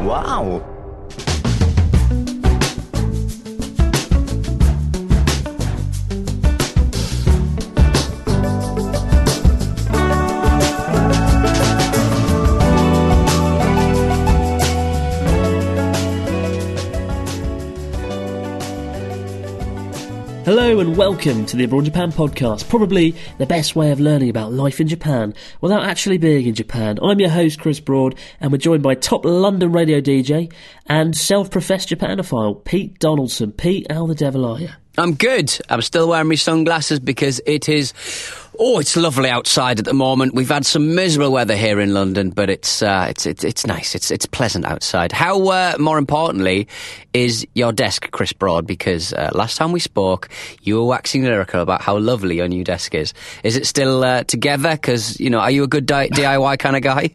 Wow! Hello and welcome to the Abroad Japan podcast, probably the best way of learning about life in Japan without actually being in Japan. I'm your host, Chris Broad, and we're joined by top London radio DJ and self professed Japanophile, Pete Donaldson. Pete, how the devil are you? I'm good. I'm still wearing my sunglasses because it is. Oh, it's lovely outside at the moment. We've had some miserable weather here in London, but it's uh, it's, it's it's nice. It's it's pleasant outside. How, uh, more importantly, is your desk, Chris Broad? Because uh, last time we spoke, you were waxing lyrical about how lovely your new desk is. Is it still uh, together? Because you know, are you a good di- DIY kind of guy?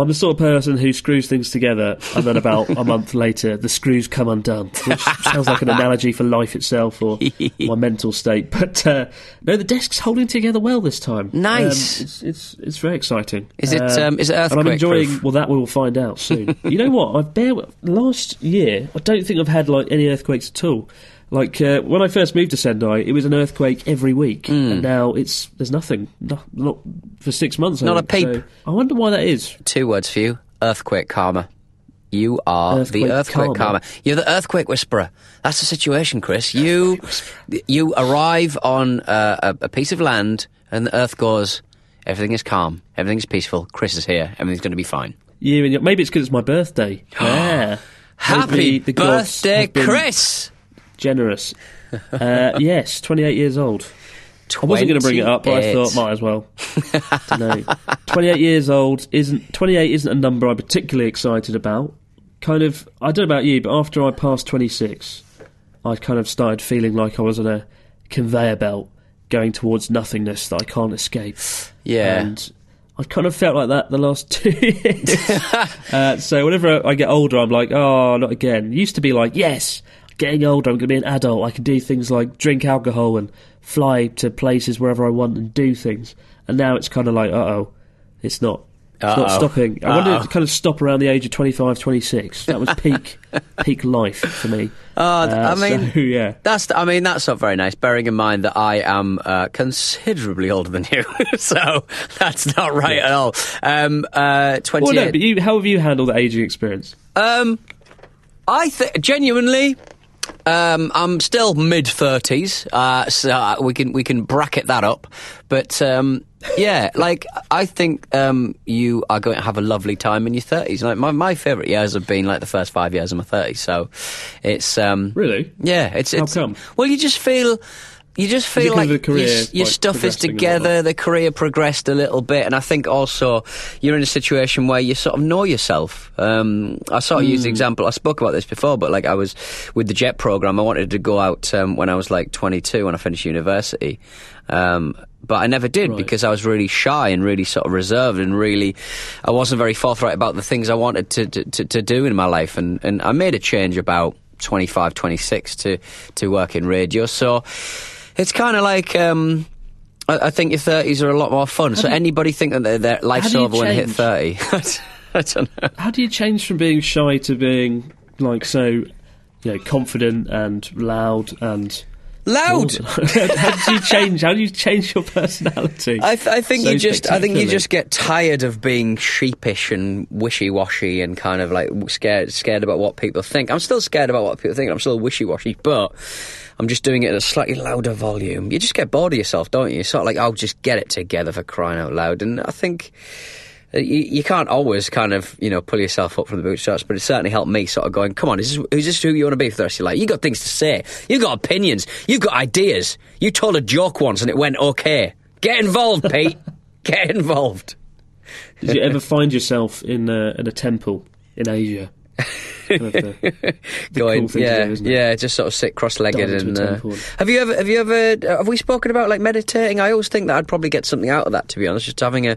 I'm the sort of person who screws things together and then about a month later the screws come undone, which sounds like an analogy for life itself or my mental state. But uh, no, the desk's holding together well this time. Nice. Um, it's, it's it's very exciting. Is it, um, is it And I'm enjoying. proof? Well, that we will find out soon. you know what? I've bear last year. I don't think I've had like any earthquakes at all. Like uh, when I first moved to Sendai, it was an earthquake every week, Hmm. and now it's there's nothing, no, not for six months. I Not a peep. So I wonder why that is. Two words for you: earthquake karma. You are Earthquake the earthquake karma. karma. You're the earthquake whisperer. That's the situation, Chris. You you arrive on uh, a, a piece of land, and the earth goes. Everything is calm. Everything is peaceful. Chris is here. Everything's going to be fine. Your, maybe it's because it's my birthday. yeah. Happy birthday, Chris! Generous. Uh, yes, 28 years old. I wasn't going to bring it up, but I thought might as well. Don't 28 years old isn't 28 isn't a number I'm particularly excited about. Kind of, I don't know about you, but after I passed 26, I kind of started feeling like I was on a conveyor belt going towards nothingness that I can't escape. Yeah. And I kind of felt like that the last two years. uh, so whenever I get older, I'm like, oh, not again. Used to be like, yes, getting older, I'm going to be an adult. I can do things like drink alcohol and fly to places wherever I want and do things. And now it's kind of like, uh oh, it's not. It's not Uh-oh. stopping. I wanted to kind of stop around the age of 25, 26. That was peak, peak life for me. Oh, Uh, I mean, so, yeah. That's, I mean, that's not very nice. Bearing in mind that I am uh, considerably older than you, so that's not right at all. Um, uh, Well, no, but you, how have you handled the aging experience? Um, I think genuinely, um, I'm still mid thirties, uh, so we can we can bracket that up. But um, yeah, like I think um, you are going to have a lovely time in your thirties. Like my my favourite years have been like the first five years of my thirties. So it's um, Really? yeah, it's How it's come? well, you just feel. You just feel like your, your like, stuff is together, the career progressed a little bit, and I think also you're in a situation where you sort of know yourself. Um, I sort of used the Hmm. example. I spoke about this before, but like I was with the JET program. I wanted to go out um, when I was like 22 when I finished university. Um, but I never did Right. because I was really shy and really sort of reserved and really I wasn't very forthright about the things I wanted to to, to, to do in my life and, and I made a change about 25 26 to to work in radio so it's kind of like um, I, I think your 30s are a lot more fun so anybody think that their, their life's over when they hit 30 I don't know How do you change from being shy to being like so, you know, confident and loud and loud how do you change? How do you change your personality? I, th- I think so you just I think you just get tired of being sheepish and wishy washy and kind of like scared scared about what people think. I'm still scared about what people think. I'm still wishy washy, but I'm just doing it at a slightly louder volume. You just get bored of yourself, don't you? Sort of like, I'll just get it together for crying out loud. And I think. uh, You, you can't always kind of, you know, pull yourself up from the bootstraps, but it certainly helped me sort of going, come on, is this, is this who you want to be for the rest of your life? you got things to say. You've got opinions. You've got ideas. You told a joke once and it went okay. Get involved, Pete. Get involved. Did you ever find yourself in a, in a temple in Asia? Kind of the- the Going, cool yeah, do, yeah, just sort of sit cross-legged and. Uh, have you ever? Have you ever? Have we spoken about like meditating? I always think that I'd probably get something out of that. To be honest, just having a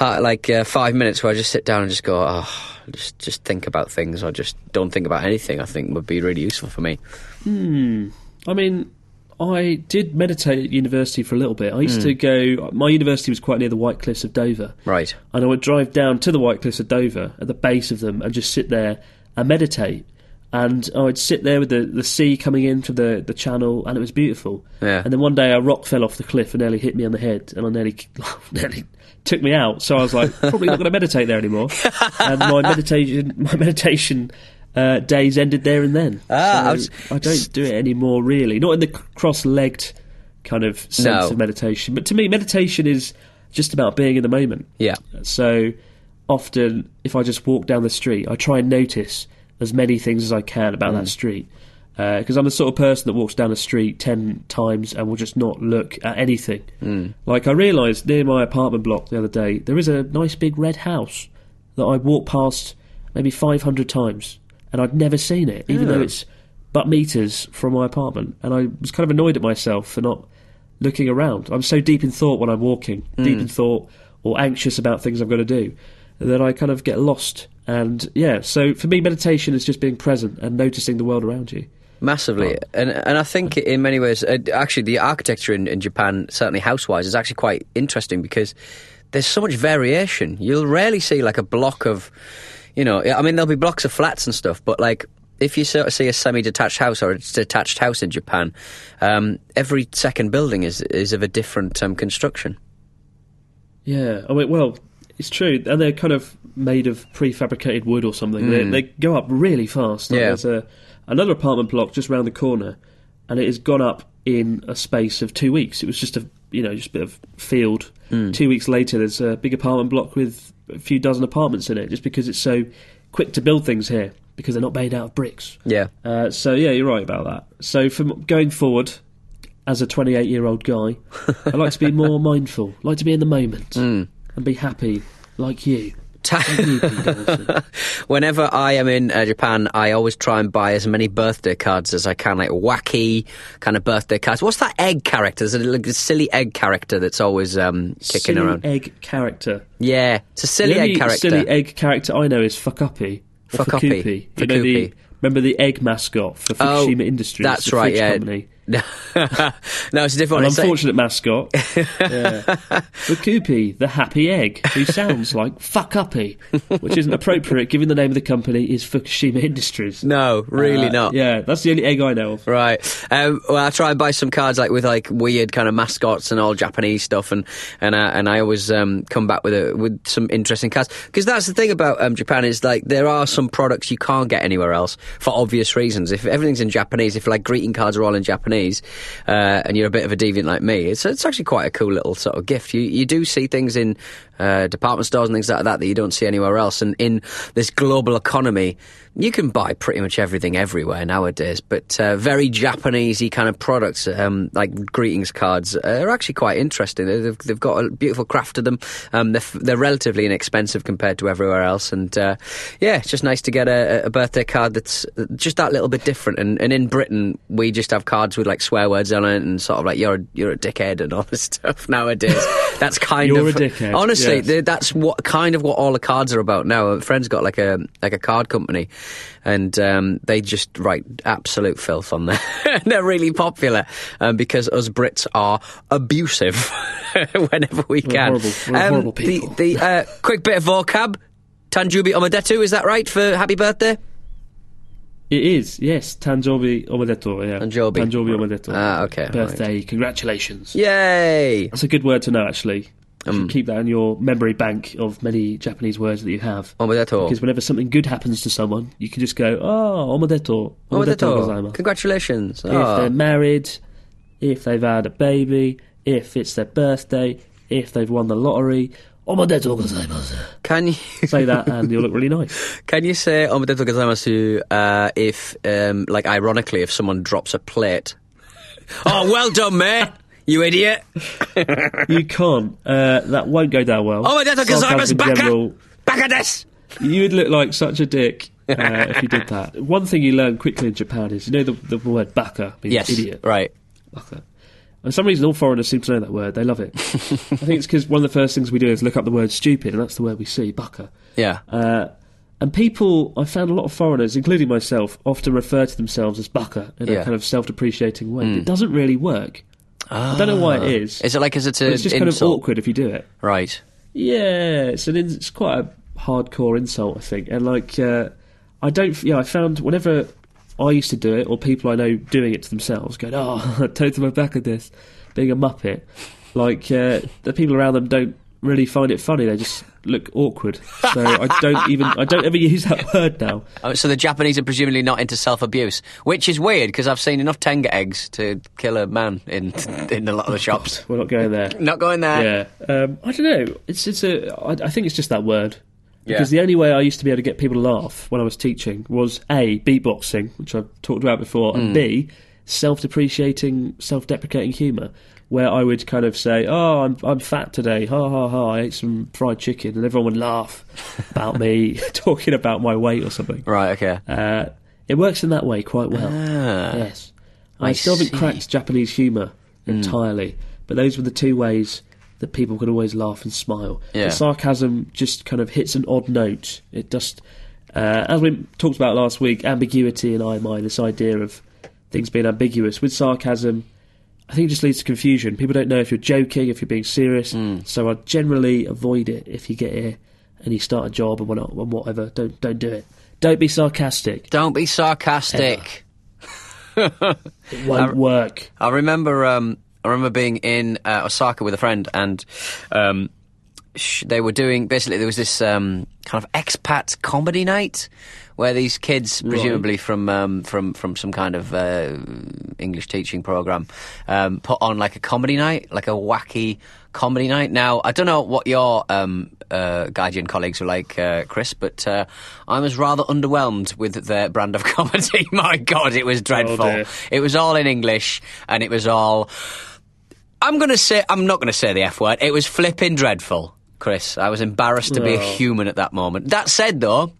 like uh, five minutes where I just sit down and just go, oh, just just think about things, or just don't think about anything. I think would be really useful for me. Hmm. I mean, I did meditate at university for a little bit. I used Hmm. to go. My university was quite near the White Cliffs of Dover, Right. and I would drive down to the White Cliffs of Dover at the base of them and just sit there and meditate. And I would sit there with the, the sea coming into the, the channel, and it was beautiful. Yeah. And then one day a rock fell off the cliff and nearly hit me on the head, and I nearly nearly took me out. So I was like, probably not going to meditate there anymore. and my meditation my meditation uh, days ended there and then. Ah, So I was- I don't do it anymore, really. Not in the cross-legged kind of sense No. of meditation, but to me, meditation is just about being in the moment. Yeah. So often, if I just walk down the street, I try and notice as many things as I can about Mm. that street. Because I'm the sort of person that walks down the street ten times and will just not look at anything. Mm. Like I realised near my apartment block the other day, there is a nice big red house that I walked past maybe 500 times, and I'd never seen it, even though it's but meters from my apartment. And I was kind of annoyed at myself for not looking around. I'm so deep in thought when I'm walking, deep in thought, or anxious about things I've got to do, that I kind of get lost. And yeah, so for me, meditation is just being present and noticing the world around you. Massively, and and I think in many ways, uh, actually, the architecture in, in Japan, certainly house-wise, is actually quite interesting because there's so much variation. You'll rarely see like a block of, you know, I mean, there'll be blocks of flats and stuff, but like if you sort of see a semi-detached house or a detached house in Japan, um, every second building is is of a different um, construction. Yeah, I mean, well, it's true, and they're kind of made of prefabricated wood or something. They, they go up really fast. Like, Yeah. There's a another apartment block just round the corner, and it has gone up in a space of two weeks. It was just a you know just a bit of field. Two weeks later, there's a big apartment block with a few dozen apartments in it, just because it's so quick to build things here because they're not made out of bricks. Yeah. Uh, so yeah, you're right about that. So from going forward, as a 28 year old guy, I like to be more mindful, like to be in the moment, and be happy, like you. Like you, Pete Donaldson. Whenever I am in uh, Japan, I always try and buy as many birthday cards as I can, like wacky kind of birthday cards. What's that egg character? There's a, like, a silly egg character that's always um, kicking silly around. egg character. Yeah, it's a silly the only egg character. silly egg character I know is Fuckuppy. or Fuckuppy. Fukupi. You know the remember the egg mascot for Oh, Fukushima Industries. that's right, yeah. Company. no, it's a different one. An unfortunate mascot. yeah. Fukupi, the happy egg, who sounds like Fuckuppy, which isn't appropriate given the name of the company is Fukushima Industries. no, really Uh, not. Yeah, that's the only egg I know of. Right. Um, well, I try and buy some cards like with like weird kind of mascots and all Japanese stuff, and and I, and I always um, come back with a, with some interesting cards because that's the thing about um, Japan is like there are some products you can't get anywhere else for obvious reasons. If everything's in Japanese, if like greeting cards are all in Japanese, uh, and you're a bit of a deviant like me, it's it's actually quite a cool little sort of gift. You you do see things in uh, department stores and things like that that you don't see anywhere else, and in this global economy. You can buy pretty much everything everywhere nowadays, but uh, very Japanesey kind of products, um, like greetings cards, are actually quite interesting. They've, they've got a beautiful craft to them. Um, they're, f- they're relatively inexpensive compared to everywhere else, and uh, yeah, it's just nice to get a, a birthday card that's just that little bit different. And, and in Britain, we just have cards with like swear words on it and sort of like you're a, you're a dickhead and all this stuff nowadays. That's kind You're of a dickhead, Honestly, yes. that's what kind of what all the cards are about now. A friend's got like a like a card company, and um, they just write absolute filth on there. They're really popular um, because us Brits are abusive whenever we can. Um, horrible- we're horrible people. The, the uh, quick bit of vocab. Tanjubi Omadetu, is that right for happy birthday? It is, yes. Tanjobi Omedeto, yeah. Tanjobi. Tanjobi. Ah, okay, Birthday, congratulations. Yay! That's a good word to know, actually. Um, keep that in your memory bank of many Japanese words that you have. Omadeto. Because whenever something good happens to someone, you can just go, oh, omedeto. Omedeto Omadeto. gozaimasu. Congratulations. If Oh. they're married, if they've had a baby, if it's their birthday, if they've won the lottery, omedeto gozaimasu. Can you Say that and you'll look really nice. Can you say omedetou gozaimasu uh, if, um, like, ironically, if someone drops a plate? oh, well done, mate. You idiot! you can't. Uh, that won't go down well. Oh my God, because I was back at, back at this! You would look like such a dick uh, if you did that. One thing you learn quickly in Japan is you know the, the word baka means Yes, idiot. right. Baka. And for some reason, all foreigners seem to know that word. They love it. I think it's because one of the first things we do is look up the word stupid, and that's the word we see, baka. Yeah. Uh, and people, I found a lot of foreigners, including myself, often refer to themselves as baka in Yeah. a kind of self-depreciating way. It doesn't really work. I don't know why it is. Is it like, is it a but it's just kind of awkward if you do it. Right. Yeah, it's an in, it's quite a hardcore insult, I think, and like uh, I don't. Yeah, I found whenever I used to do it, or people I know doing it to themselves, going, "Oh, take my back at this," being a muppet. Like uh, the people around them don't really find it funny; they just look awkward. So I don't even. I don't ever use that word now. Oh, so the Japanese are presumably not into self-abuse, which is weird because I've seen enough tenga eggs to kill a man in in a lot of the shops. We're not going there. Not going there. Yeah, um, I don't know. It's it's a. I, I think it's just that word. Yeah. Because the only way I used to be able to get people to laugh when I was teaching was a beatboxing, which I've talked about before, Hmm. and b self-depreciating, self-deprecating humour, where I would kind of say, "Oh, I'm I'm fat today. Ha ha ha! I ate some fried chicken," and everyone would laugh about me talking about my weight or something. Right. Okay. Uh, it works in that way quite well. Ah. Yes. I, I still haven't cracked Japanese humour entirely, but those were the two ways that people could always laugh and smile. Yeah. The sarcasm just kind of hits an odd note. It just, uh, as we talked about last week, ambiguity and aimai, this idea of things being ambiguous. With sarcasm, I think it just leads to confusion. People don't know if you're joking, if you're being serious, so I generally avoid it if you get here and you start a job and whatever. Don't, don't do it. Don't be sarcastic. Don't be sarcastic. It won't work. I remember um, I remember being in uh, Osaka with a friend, and um, sh- they were doing basically there was this um, kind of expat comedy night where these kids, presumably from um, from from some kind of uh, English teaching program, um, put on like a comedy night, like a wacky comedy night. Now I don't know what your um, uh, Guardian colleagues were like, uh, Chris, but uh, I was rather underwhelmed with their brand of comedy. My God, it was dreadful. dear. it was all in English, and it was all. I'm going to say, I'm not going to say the F word. It was flipping dreadful, Chris. I was embarrassed to be a Oh. human at that moment. That said, though,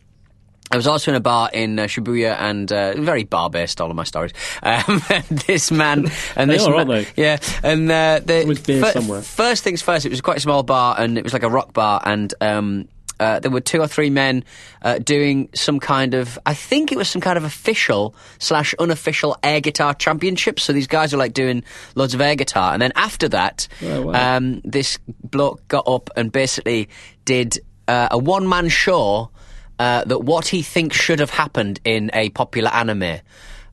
I was also in a bar in uh, Shibuya and uh, very bar based, all of my stories. Um, and this man. And They this are, man, aren't Yeah. And uh, the, fir- somewhere. first things first, it was quite a small bar and it was like a rock bar. And. Um, uh, there were two or three men uh, doing some kind of, I think it was some kind of official slash unofficial air guitar championship. So these guys were like doing loads of air guitar, and then after that, Oh, wow. um, this bloke got up and basically did uh, a one man show uh, that what he thinks should have happened in a popular anime.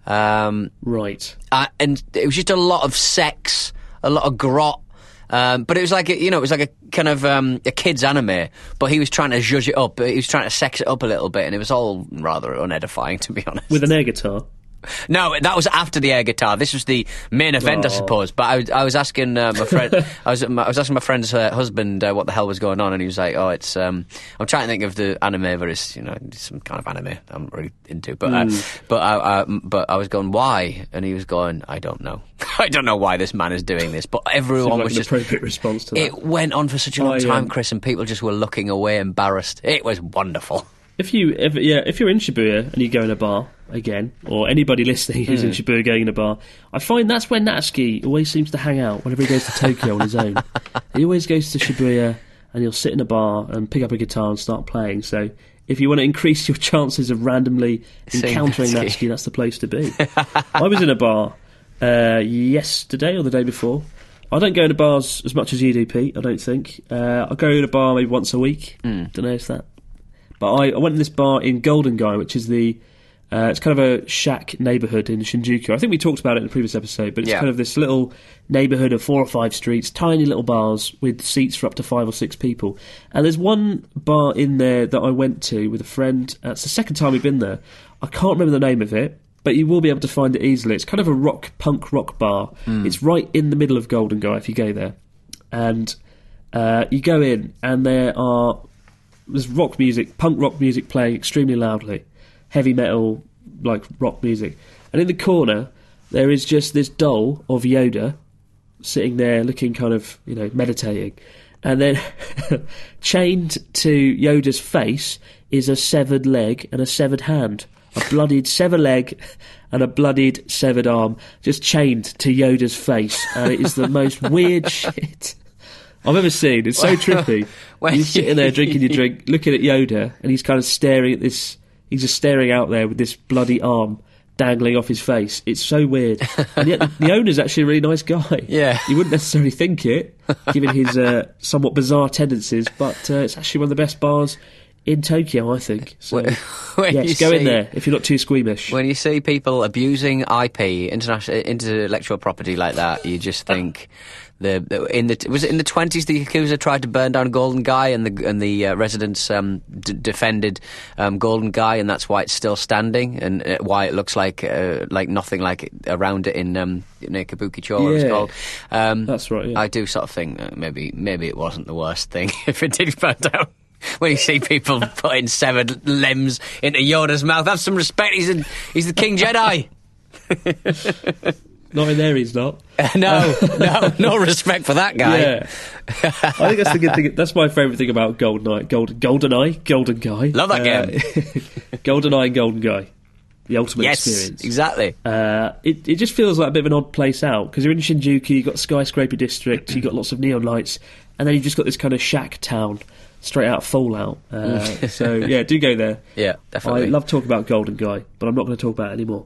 Um, Right. uh, and it was just a lot of sex, a lot of grot. Um, but it was like a, you know, it was like a kind of um, a kids anime. But he was trying to zhuzh it up. He was trying to sex it up a little bit, and it was all rather unedifying, to be honest. With an air guitar. No, that was after the air guitar. This was the main event, I Oh. suppose. But I, was- I was asking uh, my friend, I was, I was asking my friend's uh, husband uh, what the hell was going on, and he was like, "Oh, it's." Um, I'm trying to think of the anime, but it's you know some kind of anime I'm really into. But uh, but I, I, but I was going, "Why?" And he was going, "I don't know. I don't know why this man is doing this." But everyone like was an just. appropriate response to that. It went on for such a long I, time, um, Chris, and people just were looking away, embarrassed. It was wonderful. If you, if, yeah, if you're in Shibuya and you go in a bar again, or anybody listening who's in Hmm. Shibuya going in a bar, I find that's where Natsuki always seems to hang out whenever he goes to Tokyo on his own. He always goes to Shibuya and he'll sit in a bar and pick up a guitar and start playing. So if you want to increase your chances of randomly encountering Natsuki. Natsuki, that's the place to be. I was in a bar uh, yesterday or the day before. I don't go into bars as much as you do, Pete. I don't think. Uh, I go in a bar maybe once a week. Hmm. Don't know if that. But I, I went in this bar in Golden Gai, which is the. Uh, it's kind of a shack neighbourhood in Shinjuku. I think we talked about it in the previous episode, but it's Yeah. kind of this little neighbourhood of four or five streets, tiny little bars with seats for up to five or six people. And there's one bar in there that I went to with a friend. Uh, it's the second time we've been there. I can't remember the name of it, but you will be able to find it easily. It's kind of a rock, punk rock bar. It's right in the middle of Golden Gai if you go there. And uh, you go in, and there are there's rock music, punk rock music playing extremely loudly, heavy metal like rock music, and in the corner there is just this doll of Yoda sitting there looking kind of, you know, meditating. And then chained to Yoda's face is a severed leg and a severed hand. A bloodied severed leg and a bloodied severed arm just chained to Yoda's face. And it is the most weird shit I've ever seen. It's so trippy. When You're sitting there drinking your drink, looking at Yoda, and he's kind of staring at this. He's just staring out there with this bloody arm dangling off his face. It's so weird. And yet the, the owner's actually a really nice guy. Yeah. You wouldn't necessarily think it, given his uh, somewhat bizarre tendencies, but uh, it's actually one of the best bars in Tokyo, I think. So, When- yes, go in there if you're not too squeamish. When you see people abusing IP, international intellectual property like that, you just think the, the in the was it in the twenties the yakuza tried to burn down Golden Gai and the and the uh, residents um, d- defended um, Golden Gai and that's why it's still standing and uh, why it looks like uh, like nothing like it around it in um, near Kabukicho it's Yeah. called. Um, That's right, yeah. I do sort of think maybe maybe it wasn't the worst thing if it did burn down. When you see people putting severed limbs into Yoda's mouth, have some respect. He's a, he's the King Jedi. Not in there, he's not. no, no, no respect for that guy. Yeah, I think that's the good thing. That's my favourite thing about Golden Golden Golden Eye, Golden Gai. Love that game. Golden Eye and Golden Gai, the ultimate Yes, experience. exactly. Uh, it it just feels like a bit of an odd place out because you're in Shinjuku, you've got skyscraper district, you've got lots of neon lights, and then you've just got this kind of shack town straight out of Fallout. Uh, so yeah, do go there. Yeah, definitely. I love talking about Golden Gai, but I'm not going to talk about it anymore.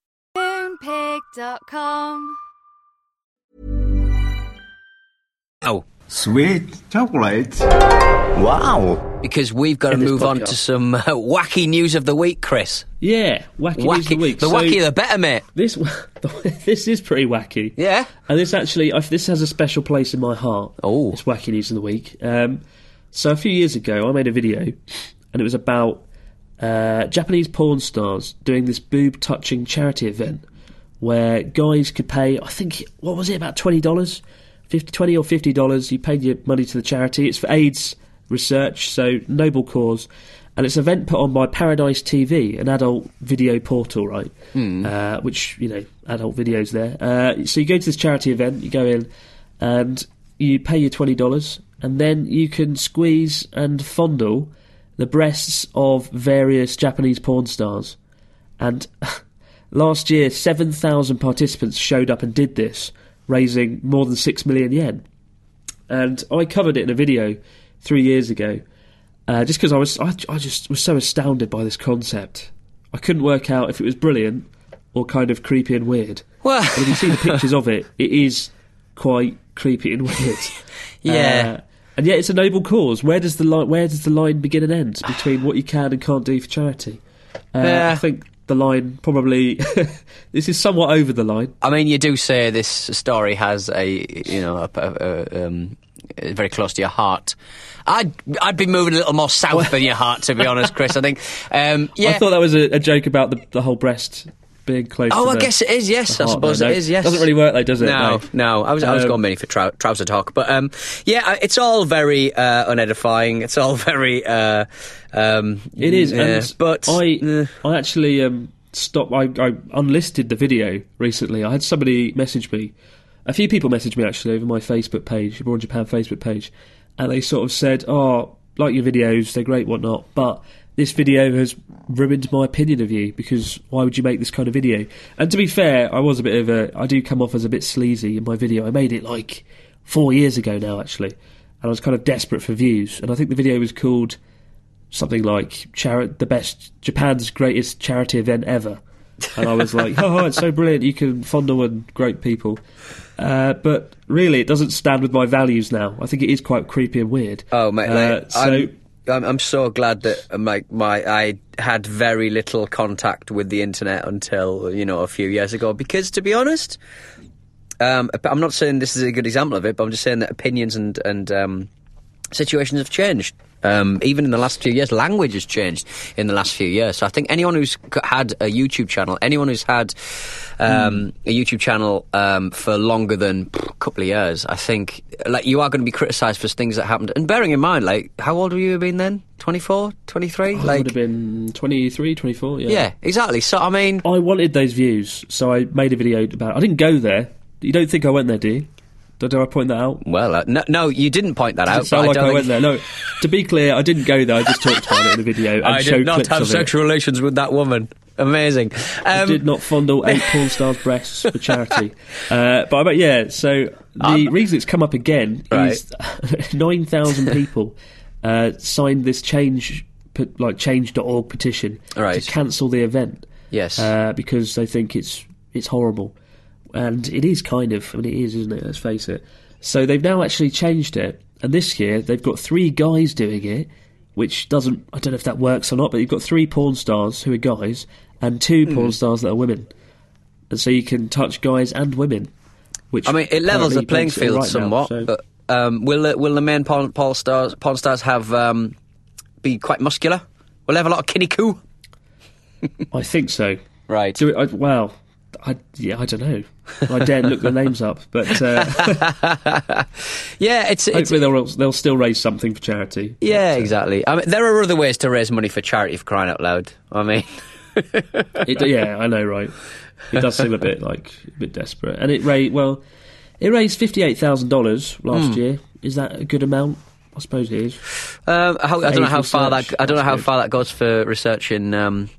Moonpig.com. no, Sweet chocolate. Wow. because we've got to In this move on podcast. to some uh, wacky news of the week, Chris. Yeah, wacky, news of the week. the So wacky, the better, mate. This this is pretty wacky. Yeah. And this actually, I- this has a special place in my heart. Oh. It's wacky news of the week. Um, so a few years ago, I made a video, and it was about uh, Japanese porn stars doing this boob touching charity event where guys could pay. I think what was it about twenty dollars, 50 20 or fifty dollars. You paid your money to the charity. It's for AIDS research, so noble cause. And it's an event put on by Paradise TV, an adult video portal, right? Uh, which you know, adult videos there. Uh, so you go to this charity event, you go in, and you pay your twenty dollars, and then you can squeeze and fondle the breasts of various Japanese porn stars. And last year, seven thousand participants showed up and did this, raising more than six million yen. And I covered it in a video three years ago, uh, just because I was I, I just was so astounded by this concept. I couldn't work out if it was brilliant or kind of creepy and weird. Well, if you see the pictures of it, it is quite creepy and weird. Yeah. Uh, and yet it's a noble cause. Where does the line? Where does the line begin and end between what you can and can't do for charity? Uh. I think the line probably this is somewhat over the line. I mean, you do say this story has a, you know, a, a, a, um, very close to your heart. I'd I'd be moving a little more south than your heart, to be honest, Chris. I think. Um, yeah. I thought that was a, a joke about the, the whole breast close. Oh, I the- guess it is. Yes, I suppose it is. Yes, doesn't really work though, does it? No, no. I was I was Um, going mainly for trou- trouser talk, but um, yeah, it's all very uh, unedifying. It's all very. Uh, um, It is, yeah, and but I eh. I actually um, stopped. I, I unlisted the video recently. I had somebody message me. A few people messaged me actually over my Facebook page, Abroad Japan Facebook page, and they sort of said, "Oh, like your videos, they're great, whatnot, but." This video has ruined my opinion of you because why would you make this kind of video? And to be fair, I was a bit of a. I do come off as a bit sleazy in my video. I made it like four years ago now, actually, and I was kind of desperate for views. And I think the video was called something like chari- the best Japan's greatest charity event ever. And I was like, oh, it's so brilliant. You can fondle and great people. Uh, but really, it doesn't stand with my values now. I think it is quite creepy and weird. Oh, mate, Uh, so I'm, I'm, I'm so glad that um, like my I had very little contact with the internet until you know a few years ago. Because to be honest, um, I'm not saying this is a good example of it, but I'm just saying that opinions and and um, situations have changed. Um, even in the last few years, language has changed in the last few years. So I think anyone who's had a YouTube channel, anyone who's had um, a YouTube channel um, for longer than a couple of years, I think like you are going to be criticised for things that happened. And bearing in mind, like how old were you been then? 24, 23? I like would have been 23, 24, yeah. yeah, exactly. So I mean, I wanted those views, so I made a video about it. I didn't go there. You don't think I went there, do you? Did, I point that out? well, uh, no, no, you didn't point that out. It sound like I, I, went there. No, to be clear, I didn't go there. I just talked about it in the video and I did not have of it. sexual relations with that woman. Amazing. I Um, did not fondle eight porn stars' breasts for charity. Uh, but, yeah, so the reason it's come up again is nine thousand people uh, signed this change, like change.org petition Right. to cancel the event. Yes. uh, because they think it's it's horrible, and it is kind of. I mean, it is, isn't it? Let's face it. So they've now actually changed it, and this year they've got three guys doing it, which doesn't. I don't know if that works or not, but you've got three porn stars who are guys and two Hmm. porn stars that are women, and so you can touch guys and women. Which I mean, it levels the playing field now, somewhat. so- But um, will the, will the main porn, porn stars porn stars have um, be quite muscular? Will they have a lot of kinniku? I think so. Right. Do it? I, well, I, yeah, I don't know. I daren't look the names up, but uh, Yeah, it's, it's hopefully they'll they'll still raise something for charity. yeah, exactly. I mean, there are other ways to raise money for charity for crying out loud. I mean, It, yeah, I know, right? It does seem a bit like a bit desperate, and it raised well, it raised fifty eight thousand dollars last year. Is that a good amount? I suppose it is. um, how, I don't know how far that I don't know how far that goes for research in. Um,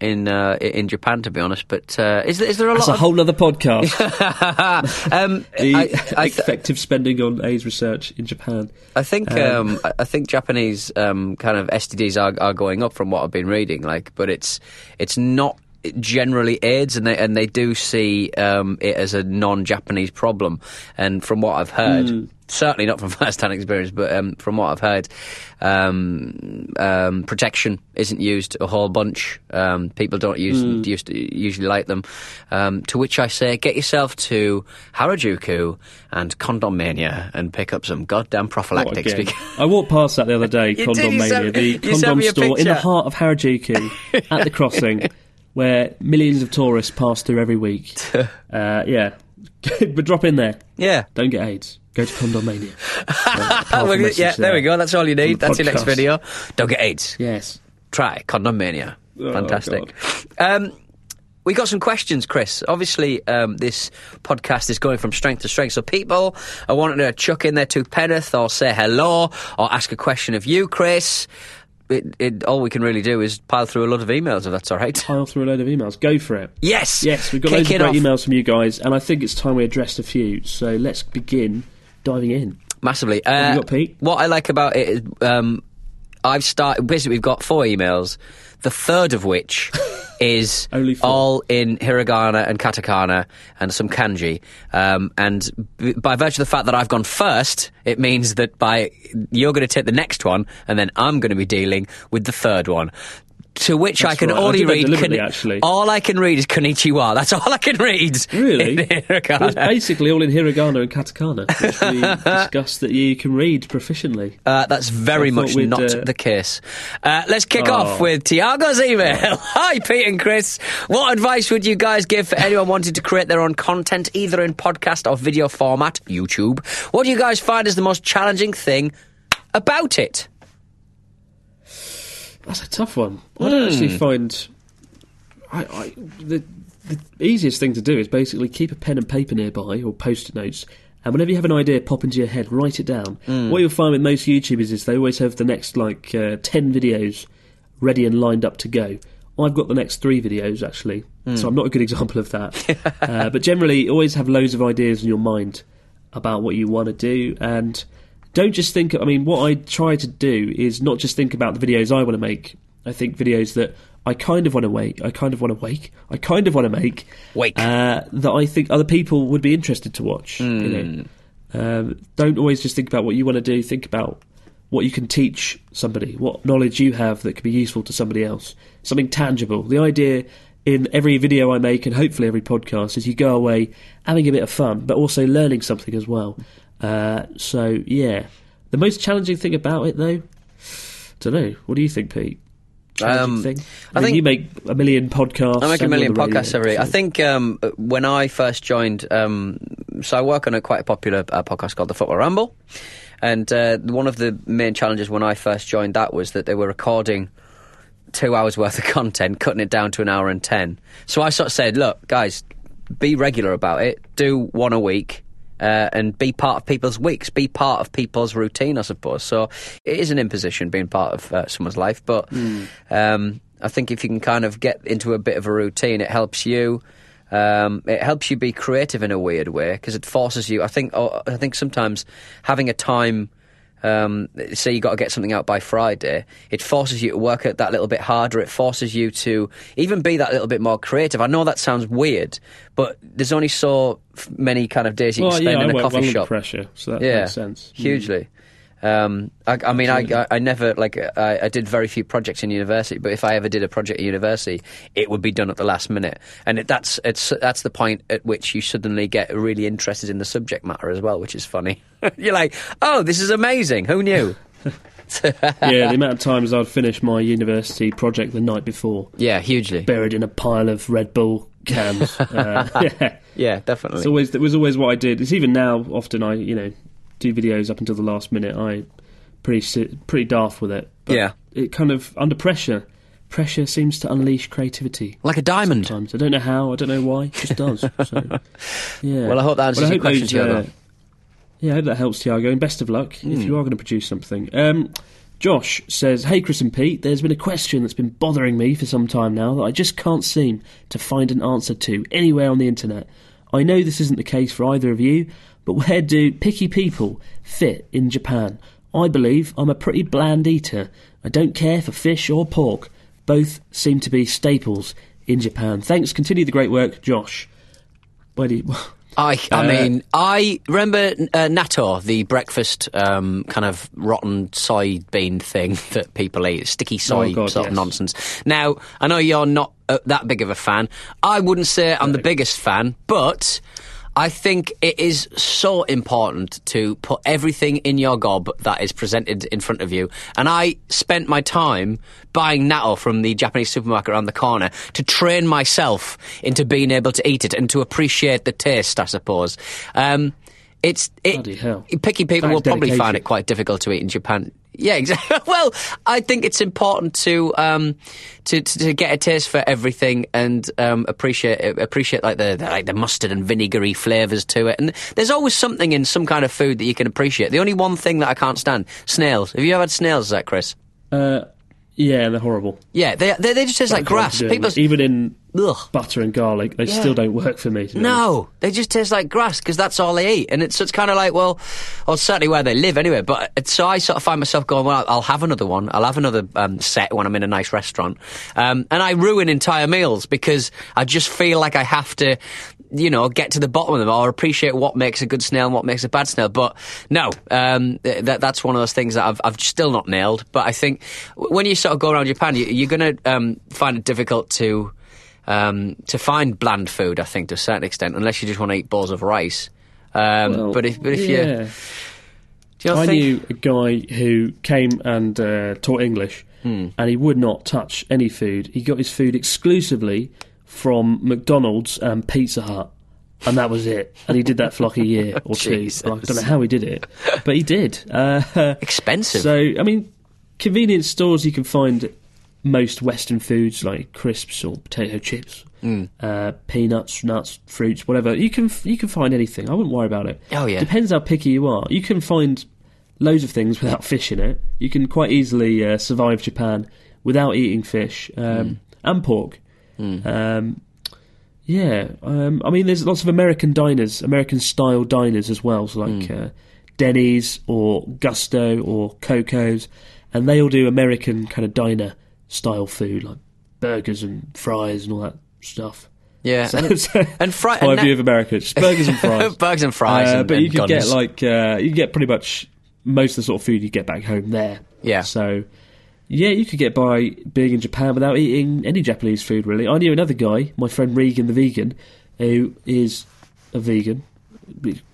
in uh, in Japan, to be honest, but uh, is there, is there a That's lot a whole other podcast. um, the I, I, th- effective spending on AIDS research in Japan. I think um, I- I think Japanese um, kind of STDs are, are going up from what I've been reading. Like, but it's it's not generally AIDS, and they and they do see um, it as a non-Japanese problem. And from what I've heard, certainly not from first-hand experience, but um, from what I've heard, um, um, protection isn't used a whole bunch. Um, people don't use, used to, usually like them. Um, to which I say, get yourself to Harajuku and Condomania and pick up some goddamn prophylactics. I walked past that the other day, You Condomania, the condom store in the heart of Harajuku at the crossing, where millions of tourists pass through every week. Uh, yeah, but drop in there. yeah. Don't get AIDS. Go to Condomania. Oh, well, yeah, there we go. That's all you need. the That's your next video. Don't get AIDS. Yes. Try Condomania. Oh, Fantastic. Um, we got some questions, Chris. Obviously, um, this podcast is going from strength to strength. So people are wanting to chuck in their two penneth or say hello or ask a question of you, Chris. It, it, all we can really do is pile through a lot of emails, if that's all right. Pile through a load of emails. Go for it. Yes. Yes, we've got Kick loads of great off. emails from you guys, and I think it's time we addressed a few. So let's begin diving in. Massively. have Uh, you got, Pete? What I like about it is um, I've started. Basically, we've got four emails. The third of which is all in hiragana and katakana and some kanji. Um, and b- by virtue of the fact that I've gone first, it means that by you're going to take the next one, and then I'm going to be dealing with the third one. To which I can right. Only that read. actually. All I can read is Konnichiwa. That's all I can read. Really? It's basically all in hiragana and katakana, which we discussed that you can read proficiently. Uh, that's very I thought much not uh, the case. Uh, let's kick Oh. off with Tiago's email. Hi, Pete and Chris. What advice would you guys give for anyone wanting to create their own content, either in podcast or video format, YouTube? What do you guys find is the most challenging thing about it? That's a tough one. I don't Hmm. actually find. I, I the the easiest thing to do is basically keep a pen and paper nearby or post-it notes, and whenever you have an idea pop into your head, write it down. Hmm. What you'll find with most YouTubers is they always have the next like uh, ten videos ready and lined up to go. I've got the next three videos actually, Hmm. so I'm not a good example of that. uh, but generally, always have loads of ideas in your mind about what you want to do and don't just think i mean what i try to do is not just think about the videos i want to make. I think videos that i kind of want to wake i kind of want to wake i kind of want to make Wake. uh, that i think other people would be interested to watch you know. Um, don't always just think about what you want to do think about what you can teach somebody what knowledge you have that could be useful to somebody else. Something tangible. The idea in every video I make and hopefully every podcast is you go away having a bit of fun, but also learning something as well. Uh, so yeah, the most challenging thing about it, though, don't know. What do you think, Pete? Um, thing. I I, mean, think- you make a million podcasts. I make a million you're on the podcasts every. I think um, when I first joined, um, so I work on a quite a popular uh, podcast called the Football Ramble, and uh, one of the main challenges when I first joined that was that they were recording two hours worth of content, cutting it down to an hour and ten. So I sort of said, look, guys, be regular about it. Do one a week. Uh, and be part of people's weeks, be part of people's routine, I suppose. So it is an imposition being part of uh, someone's life, but um, I think if you can kind of get into a bit of a routine, it helps you. Um, it helps you be creative in a weird way because it forces you. I think. oh, I think sometimes having a time. Um, say you got to get something out by Friday, it forces you to work it that little bit harder. It forces you to even be that little bit more creative. I know that sounds weird, but there's only so many kind of days you Well, can spend yeah, in I a coffee well shop. pressure, so that yeah, makes sense. Mm. Um, I, I mean, I, I, I never like I, I did very few projects in university, but if I ever did a project at university, it would be done at the last minute, and it, that's it's that's the point at which you suddenly get really interested in the subject matter as well, which is funny. You're like, oh, this is amazing. Who knew? yeah, the amount of times I'd finish my university project the night before, yeah, hugely. buried in a pile of Red Bull cans. uh, yeah. Yeah, definitely. It's always it was always what I did. It's even now. Often I you know do videos up until the last minute. I pretty pretty daft with it. But Yeah. It kind of under pressure. Pressure seems to unleash creativity. like a diamond. Sometimes I don't know how. I don't know why. It just does. So, yeah. Well, I hope that answers Well, your question, Tiago. uh, yeah, I hope that helps, Tiago. And best of luck Hmm. if you are going to produce something. Um, Josh says, "Hey, Chris and Pete, there's been a question that's been bothering me for some time now that I just can't seem to find an answer to anywhere on the internet. I know this isn't the case for either of you, but where do picky people fit in Japan? I believe I'm a pretty bland eater. I don't care for fish or pork. Both seem to be staples in Japan. Thanks. Continue the great work, Josh. Where do you?" I, I Uh, mean, I remember uh, natto, the breakfast um, kind of rotten soybean thing that people eat, sticky soy Oh, God, sort of nonsense. Now, I know you're not uh, that big of a fan. I wouldn't say I'm the biggest fan, but I think it is so important to put everything in your gob that is presented in front of you. And I spent my time buying natto from the Japanese supermarket around the corner to train myself into being able to eat it and to appreciate the taste, I suppose. Um, it's it, Bloody hell. picky people will is probably find it quite difficult to eat in Japan. Yeah, exactly. well, I think it's important to um, to, to to get a taste for everything and um, appreciate appreciate like the, the like the mustard and vinegary flavors to it. And there's always something in some kind of food that you can appreciate. The only one thing that I can't stand snails. Have you ever had snails, Zach Chris? Uh, yeah, they're horrible. Yeah, they they, they just taste like grass. People even in ugh. butter and garlic, they Yeah. still don't work for me. be honest. No, they just taste like grass because that's all they eat, and it's it's kind of like well, or certainly where they live anyway. But it's, so I sort of find myself going, well, I'll have another one. I'll have another um, set when I'm in a nice restaurant, um, and I ruin entire meals because I just feel like I have to. You know, get to the bottom of them, or appreciate what makes a good snail and what makes a bad snail. But no, um, th- that that's one of those things that I've I've still not nailed. But I think when you sort of go around Japan, you, you're going to um, find it difficult to um, to find bland food. I think to a certain extent, unless you just want to eat balls of rice. Um, Well, but if but if you, yeah. you I think, knew a guy who came and uh, taught English, Hmm. and he would not touch any food. He got his food exclusively from McDonald's and Pizza Hut, and that was it. And he did that for like a year or two. I don't know how he did it, but he did. Uh, expensive? so, I mean, convenience stores you can find most Western foods like crisps or potato chips, Hmm. uh, peanuts, nuts, fruits, whatever. You can you can find anything. I wouldn't worry about it. Oh, yeah. depends how picky you are. You can find loads of things without fish in it. You can quite easily uh, survive Japan without eating fish um, and pork. Um, yeah, um, I mean, there's lots of American diners, American style diners as well, so like uh, Denny's or Gusto or Coco's, and they all do American kind of diner style food, like burgers and fries and all that stuff. yeah, So, and, so and fri- my and view of America, just burgers and fries. burgers and fries, Uh, and, but and you could get like uh, you get pretty much most of the sort of food you get back home there. Yeah. So yeah, you could get by being in Japan without eating any Japanese food. Really, I knew another guy, my friend Regan the vegan, who is a vegan.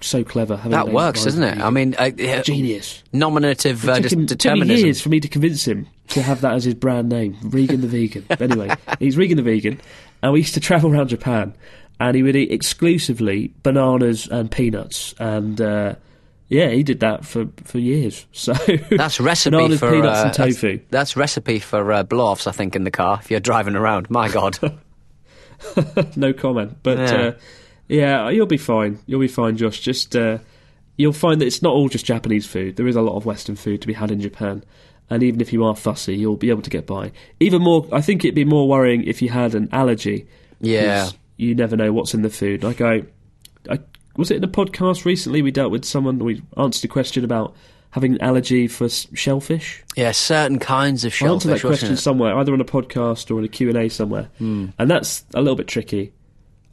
So clever. that works, doesn't it? vegan. I mean, uh, genius. nominative uh, It dis- took, him, determinism. years for me to convince him to have that as his brand name, Regan the Vegan. Anyway, he's Regan the Vegan, and we used to travel around Japan, and he would eat exclusively bananas and peanuts, and uh, yeah, he did that for, for years. So That's recipe bananas, for peanuts, uh, and that's- tofu. That's, recipe for uh, blow-offs, I think, in the car if you're driving around. My God, no comment. But Yeah. uh, yeah, you'll be fine. You'll be fine, Josh. Just uh, you'll find that it's not all just Japanese food. There is a lot of Western food to be had in Japan, and even if you are fussy, you'll be able to get by. Even more, I think it'd be more worrying if you had an allergy. Yeah. you never know what's in the food. Like I, I was it in a podcast recently? We dealt with someone. We answered a question about having an allergy for shellfish. yeah, certain kinds of I answered that question somewhere, either on a podcast or in a Q&A somewhere. Hmm. And that's a little bit tricky.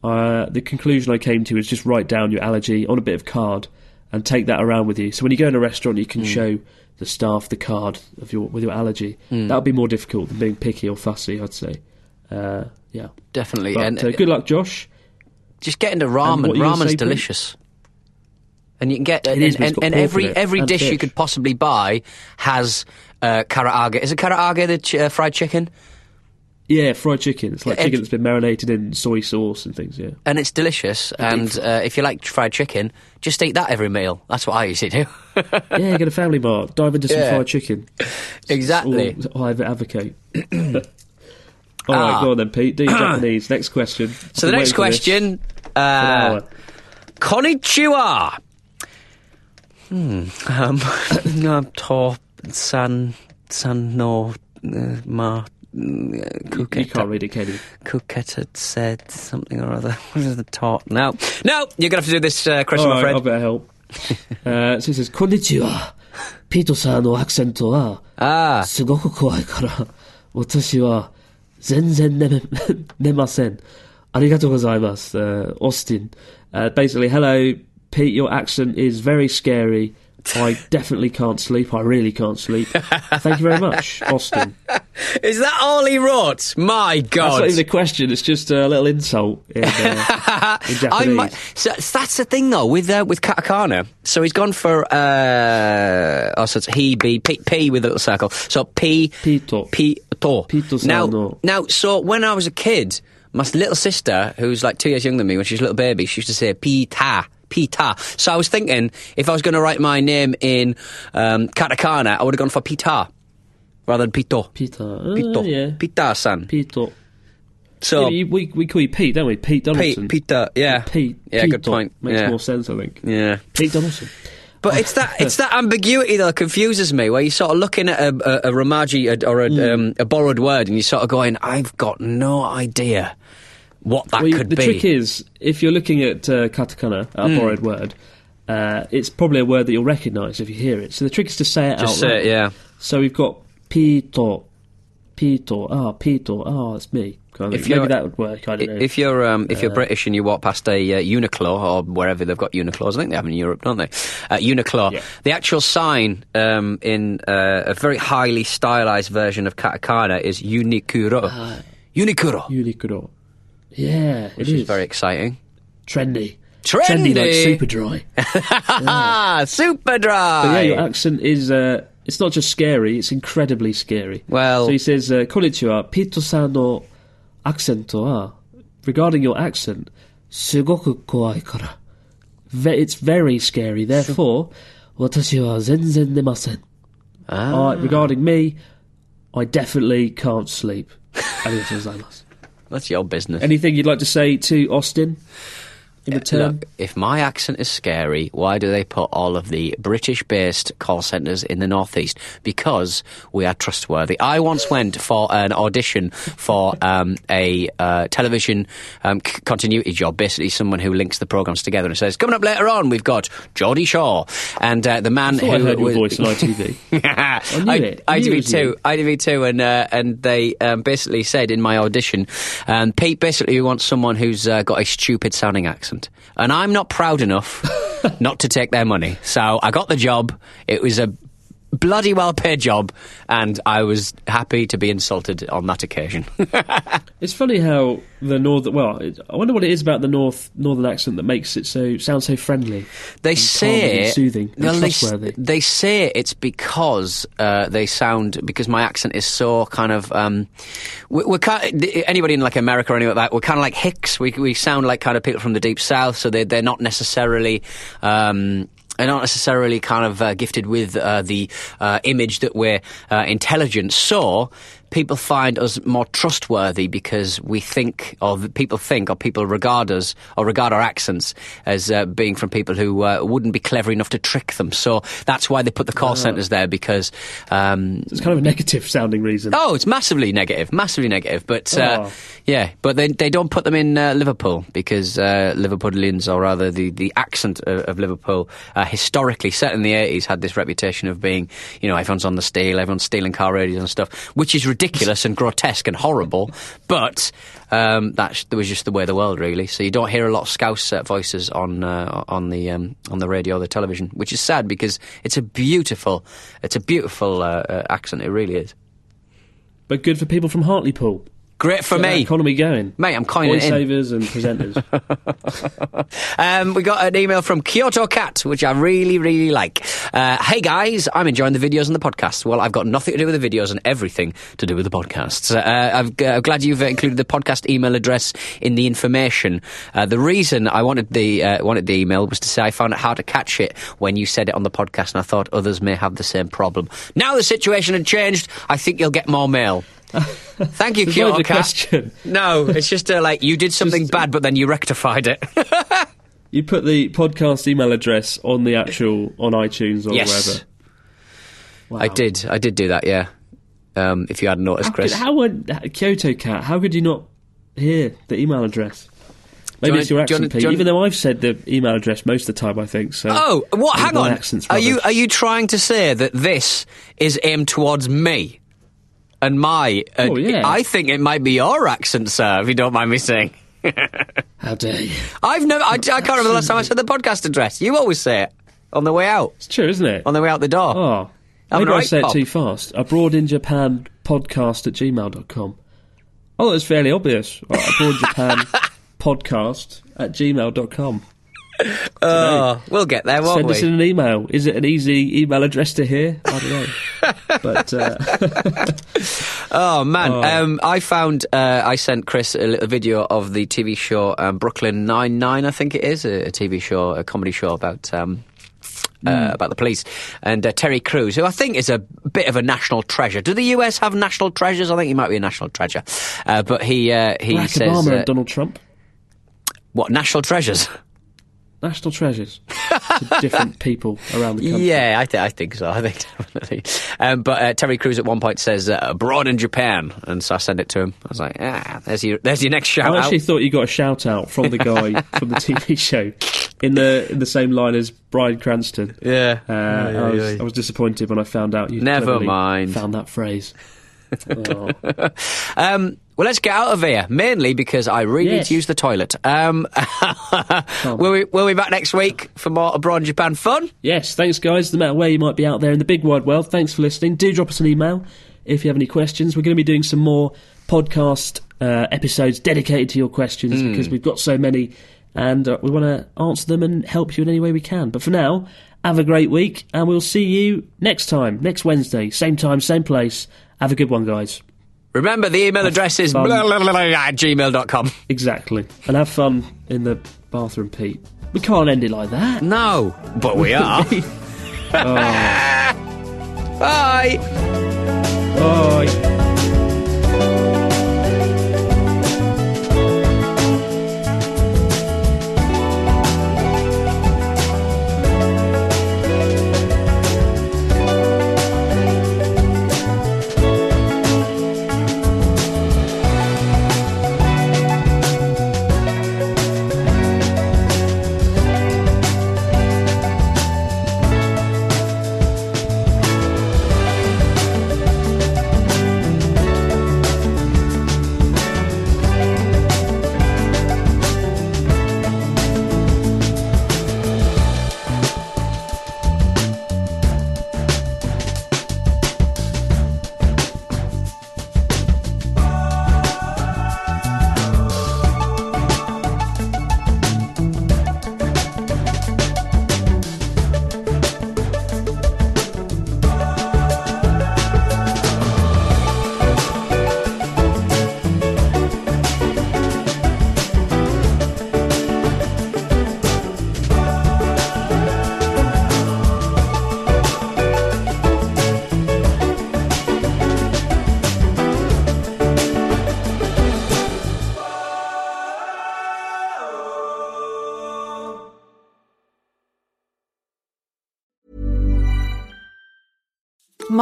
Uh, the conclusion I came to is just write down your allergy on a bit of card and take that around with you. So when you go in a restaurant, you can Hmm. show the staff the card of your with your allergy. That would be more difficult than being picky or fussy, I'd say. Uh, yeah. Definitely. But and uh, good luck, Josh. Just get into ramen. Ramen's say, delicious. And you can get and, is, and, and every every and dish you could possibly buy has uh, karaage. Is it karaage the ch- uh, fried chicken? Yeah, fried chicken. It's like chicken that's been marinated in soy sauce and things. Yeah. And it's delicious. And uh, if you like fried chicken, just eat that every meal. That's what I usually do. yeah, you get a family bar, Dive into some Yeah. fried chicken. exactly. All I advocate. All right, Ah. go on then, Pete. Do your Japanese. Next question. So the next waiting for this question. for an Uh. Konnichiwa. Hmm. Um, no, to san san no uh, ma. You Kuketa, can't read it, can you? Kuketa said something or other. What is the talk? No, no, you're gonna have to do this, uh, Chris, All my right, friend. I'll better help. uh, so it says, こんにちは。ピートさんのアクセントは、 Ah, すごく怖いから、私は全然寝め、寝ません。ありがとうございます。Uh, Austin. Uh, basically, hello, Pete, your accent is very scary. I definitely can't sleep. I really can't sleep. Thank you very much, Austin. is that all he wrote? My God. That's not even a question. It's just a little insult in, uh, in Japanese. might, so that's the thing though with uh, with katakana. So he's gone for uh, oh, so it's he be p, p with a little circle. So p Pito. pito. Pito-san Now, no. now, so when I was a kid, my little sister, who's like two years younger than me, when she was a little baby, she used to say pita. Pita. So I was thinking, if I was going to write my name in um, katakana, I would have gone for pita rather than pito. Pita. Uh, Pito. yeah. Pita-san. Pito. So Yeah, we, we call you Pete, don't we? Pete Pete, Donaldson. Pita. Yeah. Pete. Yeah. Good point. Makes yeah. more sense, I think. Yeah. Pete Donaldson. But it's that it's that ambiguity that confuses me, where you're sort of looking at a, a, a Romaji or a, Hmm. um, a borrowed word, and you're sort of going, "I've got no idea what that Well, could the be. trick is, if you're looking at uh, katakana, a Hmm. borrowed word, uh, it's probably a word that you'll recognise if you hear it. So the trick is to say it Just out say loud. it, yeah. So we've got pito, pito, ah, pito, ah, it's me. Kind of If. Maybe that would work. I don't know. If you're um, if you're British and you walk past a uh, Uniqlo or wherever they've got Uniqlos, I think they have in Europe, don't they? Uh, Uniqlo. Yeah. The actual sign um, in uh, a very highly stylized version of katakana is Unikuro. Unikuro, Unicuro. Yeah, which is. is. very exciting. Trendy. Trendy, Trendy like super dry. yeah. Super dry. But yeah, your accent is. Uh, it's not just scary; it's incredibly scary. Well, so he says, uh, "Konnichiwa, Pito sano accento wa regarding your accent, sugoku kawaii kara. it's very scary. Therefore, watashi wa zenzen nemasen. Ah. Uh, regarding me, I definitely can't sleep. That's your business. Anything you'd like to say to Austin in return? Look, if my accent is scary, why do they put all of the British based call centres in the Northeast? Because we are trustworthy. I once went for an audition for um, a uh, television um, c- continuity job, basically, someone who links the programmes together and says, Coming up later on, we've got Geordie Shore. And uh, the man I thought I who. heard your was- voice on ITV. I knew it. I knew it was ITV2, you. ITV2, and uh, and they um, basically said in my audition, um, Pete basically wants someone who's uh, got a stupid sounding accent, and I'm not proud enough not to take their money. So I got the job. It was a bloody well paid job, and I was happy to be insulted on that occasion. It's funny how the north. Well, it, I wonder what it is about the north northern accent that makes it so sound so friendly. They say soothing well, they, trustworthy. they say it's because uh, they sound because my accent is so kind of um, we, we're kind anybody in like America or anything like that we're kind of like Hicks we we sound like kind of people from the deep south so they they're not necessarily. Um, they're not necessarily kind of uh, gifted with uh, the uh, image that we're uh, intelligent. So people find us more trustworthy because we think, or people think, or people regard us, or regard our accents as uh, being from people who uh, wouldn't be clever enough to trick them. So that's why they put the call centres there because. Um, It's kind of a negative sounding reason. Oh, it's massively negative, massively negative. But uh, Oh. yeah, but they they don't put them in uh, Liverpool because uh, Liverpudlians, or rather the the accent of, of Liverpool, uh, historically, set in the eighties, had this reputation of being, you know, everyone's on the steal, everyone's stealing car radios and stuff, which is ridiculous and grotesque and horrible. But um, that that was just the way of the world, really. So you don't hear a lot of Scouse uh, voices on uh, on the um, on the radio or the television, which is sad because it's a beautiful, it's a beautiful uh, uh, accent. It really is. But good for people from Hartlepool. Great for me. economy going. Mate, I'm coining Voice savers and presenters. Um, we got an email from Kyoto Cat, which I really, really like. Uh, hey guys, I'm enjoying the videos and the podcast. Well, I've got nothing to do with the videos and everything to do with the podcasts. Uh, I've, uh, I'm glad you've included the podcast email address in the information. Uh, the reason I wanted the uh, wanted the email was to say I found it hard to catch it when you said it on the podcast, and I thought others may have the same problem. Now the situation had changed. I think you'll get more mail. Thank you, Kyoto Cat. question. No, it's just uh, like you did something bad, but then you rectified it. You put the podcast email address on the actual on iTunes or Yes. wherever. Wow. I did. I did do that. Yeah. Um, if you hadn't noticed, How, Chris. could, how would Kyoto Cat? How could you not hear the email address? Maybe it's your do you wanna- accent, you wanna- Even though I've said the email address most of the time, I think so. oh, what? Hang on. Are you are you trying to say that this is aimed towards me and my? Uh, Oh, yeah. I think it might be your accent, sir. If you don't mind me saying. How dare you? I've never. I, I can't remember the last time I said the podcast address. You always say it on the way out, It's true, isn't it? on the way out the door. Oh, I'm maybe I right, say it too fast. Abroad in Japan podcast at gmail.com. Oh, that's fairly obvious. Abroad in Japan podcast at gmail.com. Oh, we'll get there, won't Send we? us in an email. Is it an easy email address to hear? I don't know. but uh, Oh man, Um, I found uh, I sent Chris a little video of the TV show um, Brooklyn Nine Nine. I think it is a, a TV show, a comedy show about. Um, uh, about the police and uh, Terry Crews, who I think is a bit of a national treasure. Do the US have national treasures? I think he might be a national treasure. Uh, but he uh, he Barack says Obama and Donald Trump, what national treasures? national treasures. to different people around the country. Yeah, I, th- I think so. I think definitely. Um, but uh, Terry Crews at one point says uh, abroad in Japan, and so I send it to him. I was like, ah, there's your there's your next shout I out. actually thought you got a shout out from the guy from the TV show in the in the same line as Bryan Cranston. Yeah. Uh, I, was, I was disappointed when I found out you Never mind. found that phrase. Oh. Um, well, let's get out of here. Mainly because I really need to use the toilet. Um, will we will we be back next week for more abroad in Japan fun? Yes, thanks, guys. No matter where you might be out there in the big wide world, thanks for listening. Do drop us an email if you have any questions. We're going to be doing some more podcast uh, episodes dedicated to your questions Hmm. because we've got so many and uh, we want to answer them and help you in any way we can. But for now, have a great week and we'll see you next time, next Wednesday, same time, same place. Have a good one, guys. Remember, the email address is blah, blah, blah, blah, at gmail.com. Exactly. And have fun in the bathroom, Pete. We can't end it like that. No, but we are. Bye. Bye.